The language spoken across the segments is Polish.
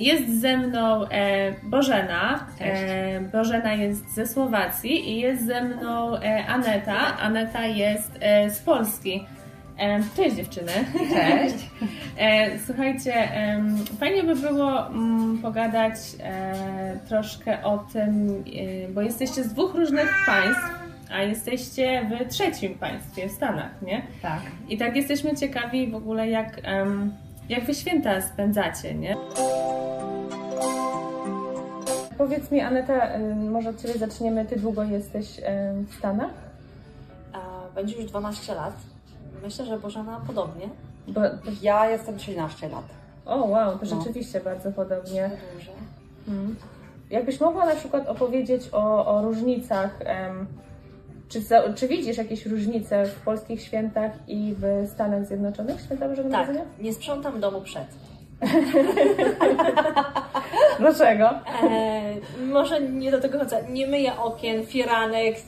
Jest ze mną e, Bożena. E, Bożena jest ze Słowacji i jest ze mną e, Aneta. Aneta jest e, z Polski. E, cześć dziewczyny. Cześć. E, słuchajcie, fajnie by było mm, pogadać troszkę o tym, bo jesteście z dwóch różnych państw, a jesteście w trzecim państwie, w Stanach, nie? Tak. I tak jesteśmy ciekawi w ogóle, jak, em, jak wy święta spędzacie, nie? Powiedz mi, Aneta, może od Ciebie zaczniemy. Ty długo jesteś w Stanach? A, Będzie już 12 lat. Myślę, że Bożena podobnie. Bo, Ja jestem 13 lat. o, wow, to No. rzeczywiście bardzo podobnie. Duże. Mm. Jakbyś mogła na przykład opowiedzieć o, o różnicach, em, czy, czy widzisz jakieś różnice w polskich świętach i w Stanach Zjednoczonych, święta Bożego Tak, Narodzenia? nie sprzątam domu przed. Dlaczego? E, może nie do tego chodzę. Nie myję okien, firanek, e,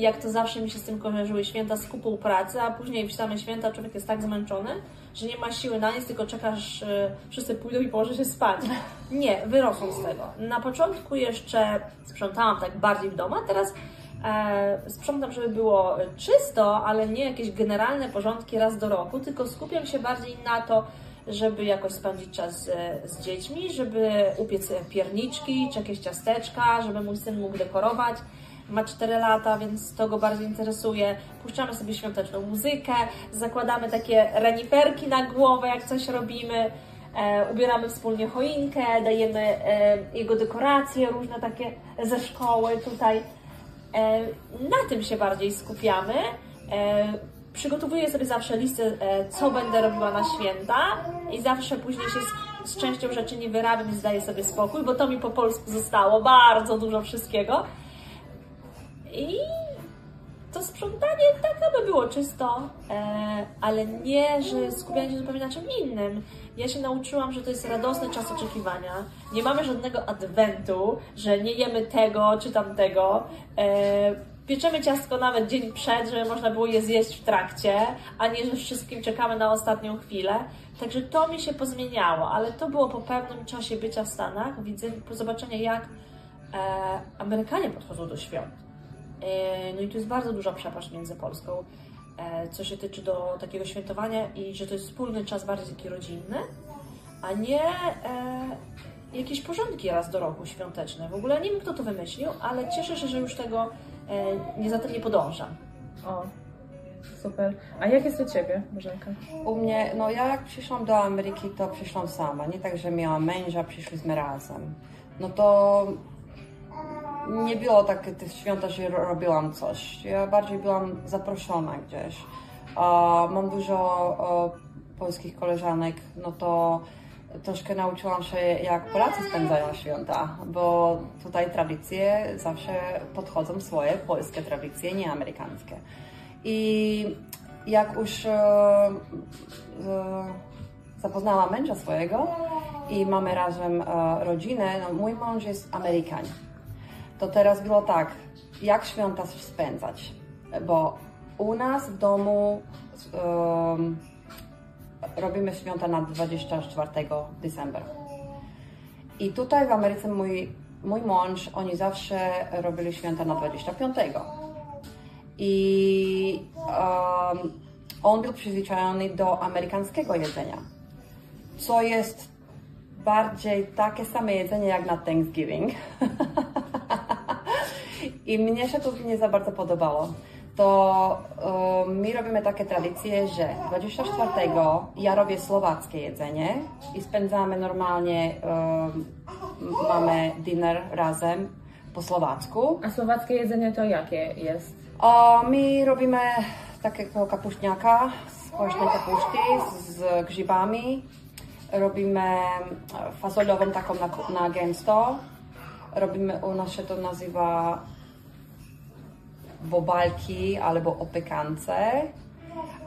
jak to zawsze mi się z tym kojarzyły święta z kupą pracy, a później w same święta człowiek jest tak zmęczony, że nie ma siły na nic, tylko czekasz, e, wszyscy pójdą i położy się spać. Nie, wyrosłam z tego. Na początku jeszcze sprzątałam tak bardziej w domu, a teraz sprzątam, żeby było czysto, ale nie jakieś generalne porządki raz do roku, tylko skupiam się bardziej na to, żeby jakoś spędzić czas z, z dziećmi, żeby upiec pierniczki czy jakieś ciasteczka, żeby mój syn mógł dekorować. Ma 4 lata, więc to go bardzo interesuje. Puszczamy sobie świąteczną muzykę, zakładamy takie reniferki na głowę, jak coś robimy. E, ubieramy wspólnie choinkę, dajemy e, jego dekoracje różne takie ze szkoły tutaj. E, na tym się bardziej skupiamy. E, przygotowuję sobie zawsze listę, e, co będę robiła na święta i zawsze później się z, z częścią rzeczy nie wyrabiam i zdaję sobie spokój, bo to mi po polsku zostało bardzo dużo wszystkiego. I to sprzątanie tak, aby było czysto, e, ale nie, że skupianie się zupełnie na czym innym. Ja się nauczyłam, że to jest radosny czas oczekiwania. Nie mamy żadnego adwentu, że nie jemy tego czy tamtego. E, pieczemy ciastko nawet dzień przed, żeby można było je zjeść w trakcie, a nie, że wszystkim czekamy na ostatnią chwilę. Także to mi się pozmieniało, ale to było po pewnym czasie bycia w Stanach, widzę, zobaczenia jak e, Amerykanie podchodzą do świąt. E, No i tu jest bardzo duża przepaść między Polską, e, co się tyczy do takiego świętowania i że to jest wspólny czas bardziej taki rodzinny, a nie e, jakieś porządki raz do roku świąteczne. W ogóle nie wiem, kto to wymyślił, ale cieszę się, że już tego nie za tym nie podążam. O, super. A jak jest u Ciebie, Bożenka? U mnie, no ja jak przyszłam do Ameryki, to przyszłam sama. Nie tak, że miałam męża, przyszliśmy razem. No to nie było tak tych świąt, że robiłam coś. Ja bardziej byłam zaproszona gdzieś. Mam dużo polskich koleżanek, no to troszkę nauczyłam się, jak Polacy spędzają święta, bo tutaj tradycje zawsze podchodzą swoje polskie tradycje, nie amerykańskie. I jak już e, e, zapoznałam męża swojego i mamy razem e, rodzinę, no mój mąż jest Amerykanin. To teraz było tak, jak święta spędzać, bo u nas w domu em, robimy święta na 24 decembra. I tutaj w Ameryce mój, mój mąż, oni zawsze robili święta na 25. I em, on był przyzwyczajony do amerykańskiego jedzenia, co jest bardziej takie same jedzenie jak na Thanksgiving. I mnie się to nie za bardzo podobało. To e, my robimy takie tradycje, że 24 ja robię słowackie jedzenie i spędzamy normalnie, e, mamy dinner razem po słowacku. A słowackie jedzenie to jakie jest? A my robimy takiego kapuśniaka z kwaśnej kapuszki z grzybami. Robimy e, fazoliową taką na, na gęsto. Robimy, u nas się to nazywa bobalki albo opykance.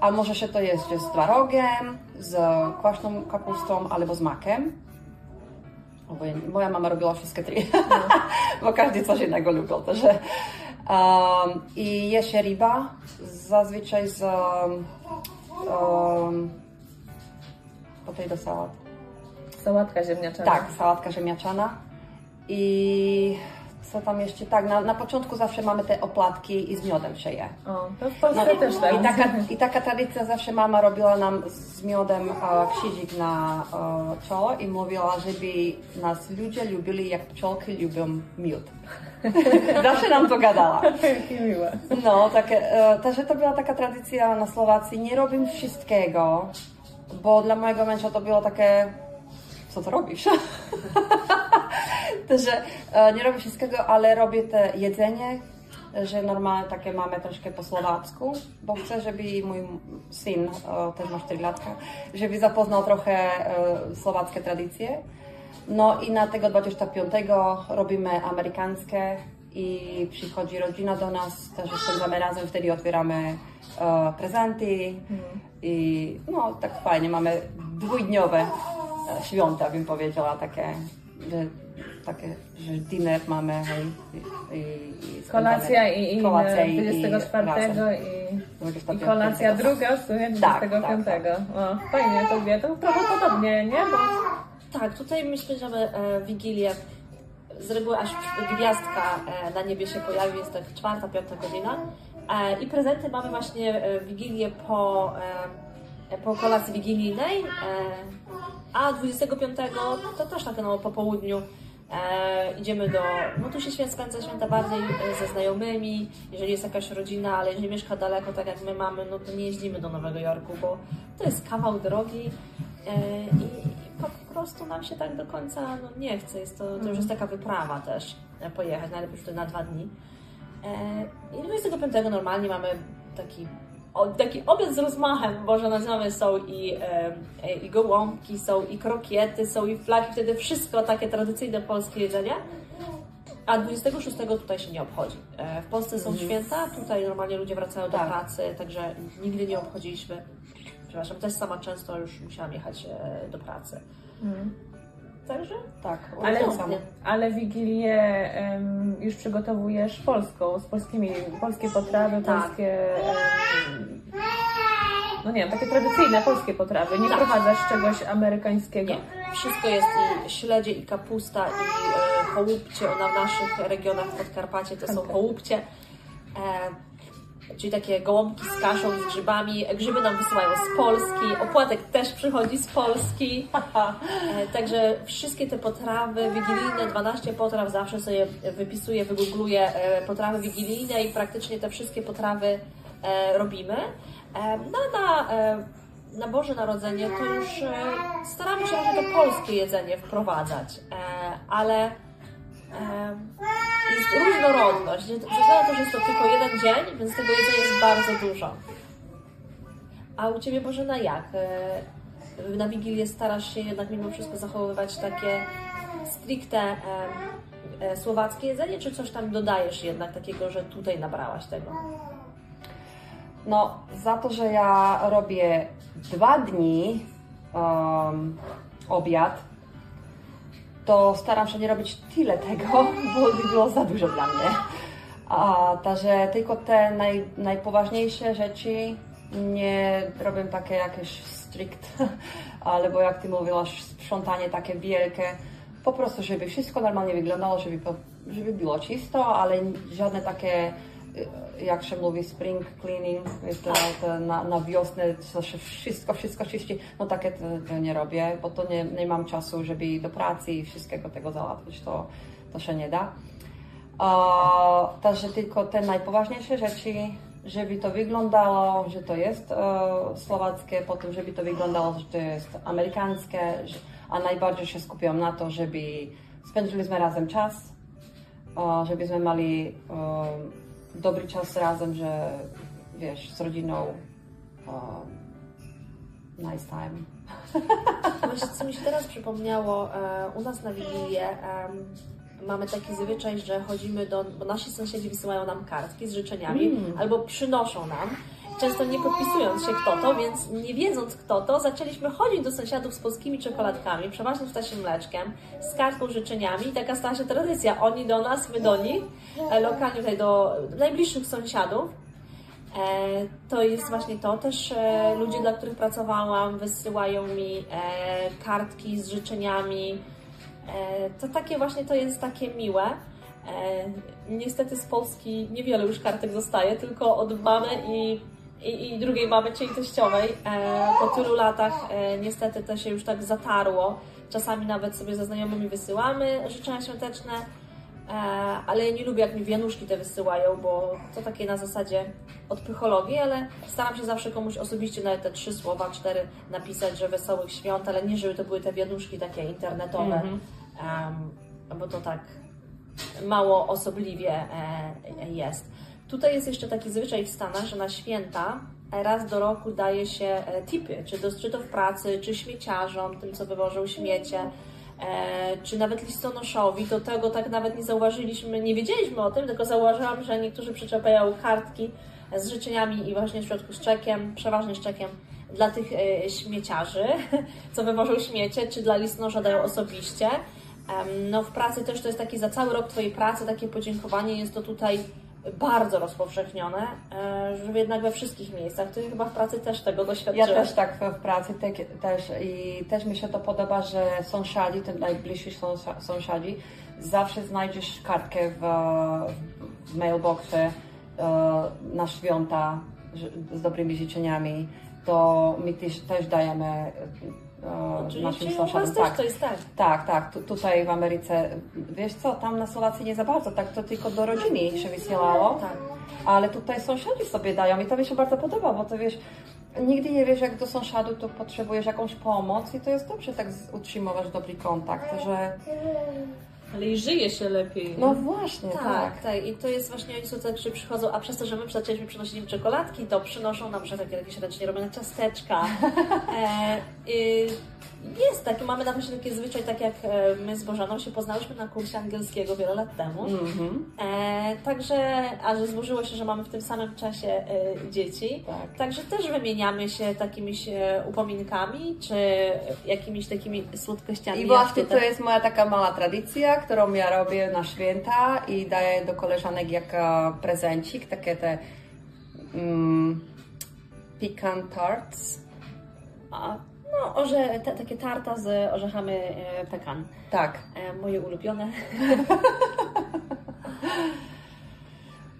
A może się to jest z twarogiem, z kwaśną kapustą albo z makiem. Obojętnie. Moja mama robiła wszystkie trzy, bo każdy coś innego lubił. Także. Um, I je się ryba, zazwyczaj z um, potato salad. sałatka ziemniaczana. Tak, sałatka ziemniaczana. I co tam jeszcze? Tak, na, na początku zawsze mamy te opłatki i z miodem się je. O, to w Polsce No, też tak. I taka, I taka tradycja zawsze mama robiła nam z miodem e, krzyżyk na e, czoło i mówiła, żeby nas ludzie lubili jak pszczółki lubią miód. zawsze nam to gadała. Miłe. No, takie, e, także to była taka tradycja na Słowacji. Nie robię wszystkiego, bo dla mojego męża to było takie, co to robisz? Także e, nie robię wszystkiego, ale robię te jedzenie, że normalnie takie mamy troszkę po słowacku, bo chcę, żeby mój syn, też ma 4 latka, żeby zapoznał trochę e, słowackie tradycje. No i na tego 25 robimy amerykańskie i przychodzi rodzina do nas, też spędzamy razem, wtedy otwieramy e, prezenty i no tak fajnie, mamy dwudniowe święta, bym powiedziała, takie, że, takie, że dinner mamy i, i, i Kolacja i, i kolacja i- i 24 razem. i, 25. i kolacja druga w sumie Tak, 25. tak, O, fajnie to wie, to trochę podobnie, nie? Bo Tak, tutaj my spędzamy e, Wigilię. Z reguły aż gwiazdka e, na niebie się pojawi, jest tak czwarta, piąta godzina. E, I prezenty mamy właśnie e, Wigilię po, e, po kolacji wigilijnej. E, a 25 to też tak no, po południu e, idziemy do. No tu się świat spędza święta bardziej e, ze znajomymi, jeżeli jest jakaś rodzina, ale jeżeli mieszka daleko, tak jak my mamy, no to nie jeździmy do Nowego Jorku, bo to jest kawał drogi e, i po prostu nam się tak do końca no, nie chce. Jest to, to już jest taka wyprawa też e, pojechać, najlepiej wtedy na dwa dni. E, I 25 normalnie mamy taki, taki obiad z rozmachem, Boże nazywamy, są i, e, i gołąbki, są i krokiety, są i flaki, wtedy wszystko takie tradycyjne polskie jedzenie. A 26 tutaj się nie obchodzi. E, W Polsce są święta, tutaj normalnie ludzie wracają do Tak. pracy, także nigdy nie obchodziliśmy. Przepraszam, też sama często już musiałam jechać e, do pracy. Także Tak, Ale, ale Wigilię em, już przygotowujesz polską, z polskimi, polskie potrawy, Tak. polskie... Em, no nie wiem, takie tradycyjne polskie potrawy. Nie Tak. wprowadzasz czegoś amerykańskiego. Nie, wszystko jest i śledzie, i kapusta, i e, chołupcie. Na naszych regionach w Podkarpacie to są chołupcie. E, czyli takie gołąbki z kaszą, z grzybami. Grzyby nam wysyłają z Polski. Opłatek też przychodzi z Polski. E, także wszystkie te potrawy wigilijne, 12 potraw zawsze sobie wypisuję, wygoogluję e, potrawy wigilijne i praktycznie te wszystkie potrawy e, robimy. No na na Boże Narodzenie to już staramy się raczej to polskie jedzenie wprowadzać, ale jest różnorodność. Na to, że jest to tylko jeden dzień, więc tego jedzenia jest bardzo dużo. A u Ciebie Bożena jak? E, Na Wigilię starasz się jednak mimo wszystko zachowywać takie stricte e, e, słowackie jedzenie, czy coś tam dodajesz jednak takiego, że tutaj nabrałaś tego? No, za to, że ja robię dwa dni um, obiad, to staram się nie robić tyle tego, bo by było za dużo dla mnie. A, także tylko te naj, najpoważniejsze rzeczy nie robię takie jakieś strict, albo jak Ty mówiłaś, sprzątanie takie wielkie. Po prostu, żeby wszystko normalnie wyglądało, żeby, żeby było czysto, ale żadne takie, jak się mówi, spring cleaning, to, to na, na wiosnę, co się wszystko, wszystko czyści. No takie to, to nie robię, bo to nie, nie mam czasu, żeby do pracy i wszystkiego tego załatwić, to, to się nie da. A, także tylko te najpoważniejsze rzeczy, żeby to wyglądało, że to jest e, słowackie, potem żeby to wyglądało, że to jest amerykańskie, a najbardziej się skupiam na to, żeby spędziliśmy razem czas, e, żebyśmy mieli e, dobry czas razem, że wiesz, z rodziną e, nice time. Właśnie, co mi się teraz przypomniało, e, u nas na Wigilię mamy taki zwyczaj, że chodzimy do, bo nasi sąsiedzi wysyłają nam kartki z życzeniami albo przynoszą nam, często nie podpisując się kto to, więc nie wiedząc kto to, zaczęliśmy chodzić do sąsiadów z polskimi czekoladkami, przeważnie z ptasim mleczkiem, z kartką życzeniami i taka stała się tradycja. Oni do nas, my do nich, e, lokalnie tutaj do najbliższych sąsiadów. To jest właśnie to. Też e, ludzie, dla których pracowałam, wysyłają mi e, kartki z życzeniami. E, To takie właśnie to jest takie miłe. Niestety z Polski niewiele już kartek zostaje, tylko od mamy i, i, i drugiej mamy, czyli teściowej. Po tylu latach niestety to się już tak zatarło. Czasami nawet sobie ze znajomymi wysyłamy życzenia świąteczne, ale ja nie lubię jak mi wianuszki te wysyłają, bo to takie na zasadzie odpychologii, ale staram się zawsze komuś osobiście nawet te trzy słowa, cztery napisać, że wesołych świąt, ale nie żeby to były te wianuszki takie internetowe, mm -hmm. um, bo to tak mało osobliwie e, jest. Tutaj jest jeszcze taki zwyczaj w Stanach, że na święta raz do roku daje się e, tipy, czy to w pracy, czy śmieciarzom, tym co wywożą śmiecie, e, czy nawet listonoszowi. Do tego tak nawet nie zauważyliśmy, nie wiedzieliśmy o tym, tylko zauważyłam, że niektórzy przyczepiają kartki z życzeniami i właśnie w środku z czekiem, przeważnie z czekiem dla tych e, śmieciarzy, co wywożą śmiecie, czy dla listonosza dają osobiście. No w pracy też to jest taki za cały rok Twojej pracy, takie podziękowanie jest to tutaj bardzo rozpowszechnione, e, że jednak we wszystkich miejscach. Ty chyba w pracy też tego doświadczyłeś. Ja też tak w pracy te, też i też mi się to podoba, że sąsiadzi, ten najbliżsi sąsiadzi, zawsze znajdziesz kartkę w, w mailboxie E, na święta z dobrymi życzeniami, to my też, też dajemy e, naszym sąsiadom. Tak, to jest tak. Tak, tak. Tu, tutaj w Ameryce, wiesz co, tam na Słowacji nie za bardzo, tak to tylko do rodziny się wysyłało. Tak. Ale tutaj sąsiadzi sobie dają i to mi się bardzo podoba, bo to wiesz, nigdy nie wiesz, jak do sąsiadu to potrzebujesz jakąś pomoc i to jest dobrze tak utrzymywać dobry kontakt, że ale i żyje się lepiej. No właśnie, tak. Tak, tak. I to jest właśnie oni są tak, przychodzą, a przez to, że my zaczęliśmy przynosić im czekoladki, to przynoszą nam że takie jakieś ręcznie robione ciasteczka. E, y, jest taki, mamy na właśnie taki zwyczaj, tak jak e, my z Bożaną się poznałyśmy na kursie angielskiego wiele lat temu. Mm -hmm. e, także, a że złożyło się, że mamy w tym samym czasie e, dzieci, tak. także też wymieniamy się takimi upominkami, czy jakimiś takimi słodkościami. I właśnie to jest moja taka mała tradycja, którą ja robię na święta i daję do koleżanek jako prezencik, takie te mm, pecan tarts. A no, orze, te, takie tarta z orzechami e, pekan. Tak. E, moje ulubione.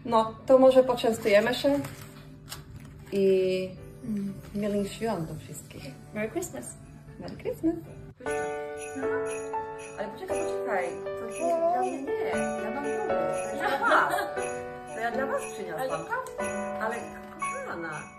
No, to może poczęstujemy się i mm. miłych świąt do wszystkich. Merry Christmas. Merry Christmas. Ale poczekaj, poczekaj. To jest dla mnie nie. Ja mam pomysł. To jest dla Was. To ja dla Was przyniosłam. Ale kochana.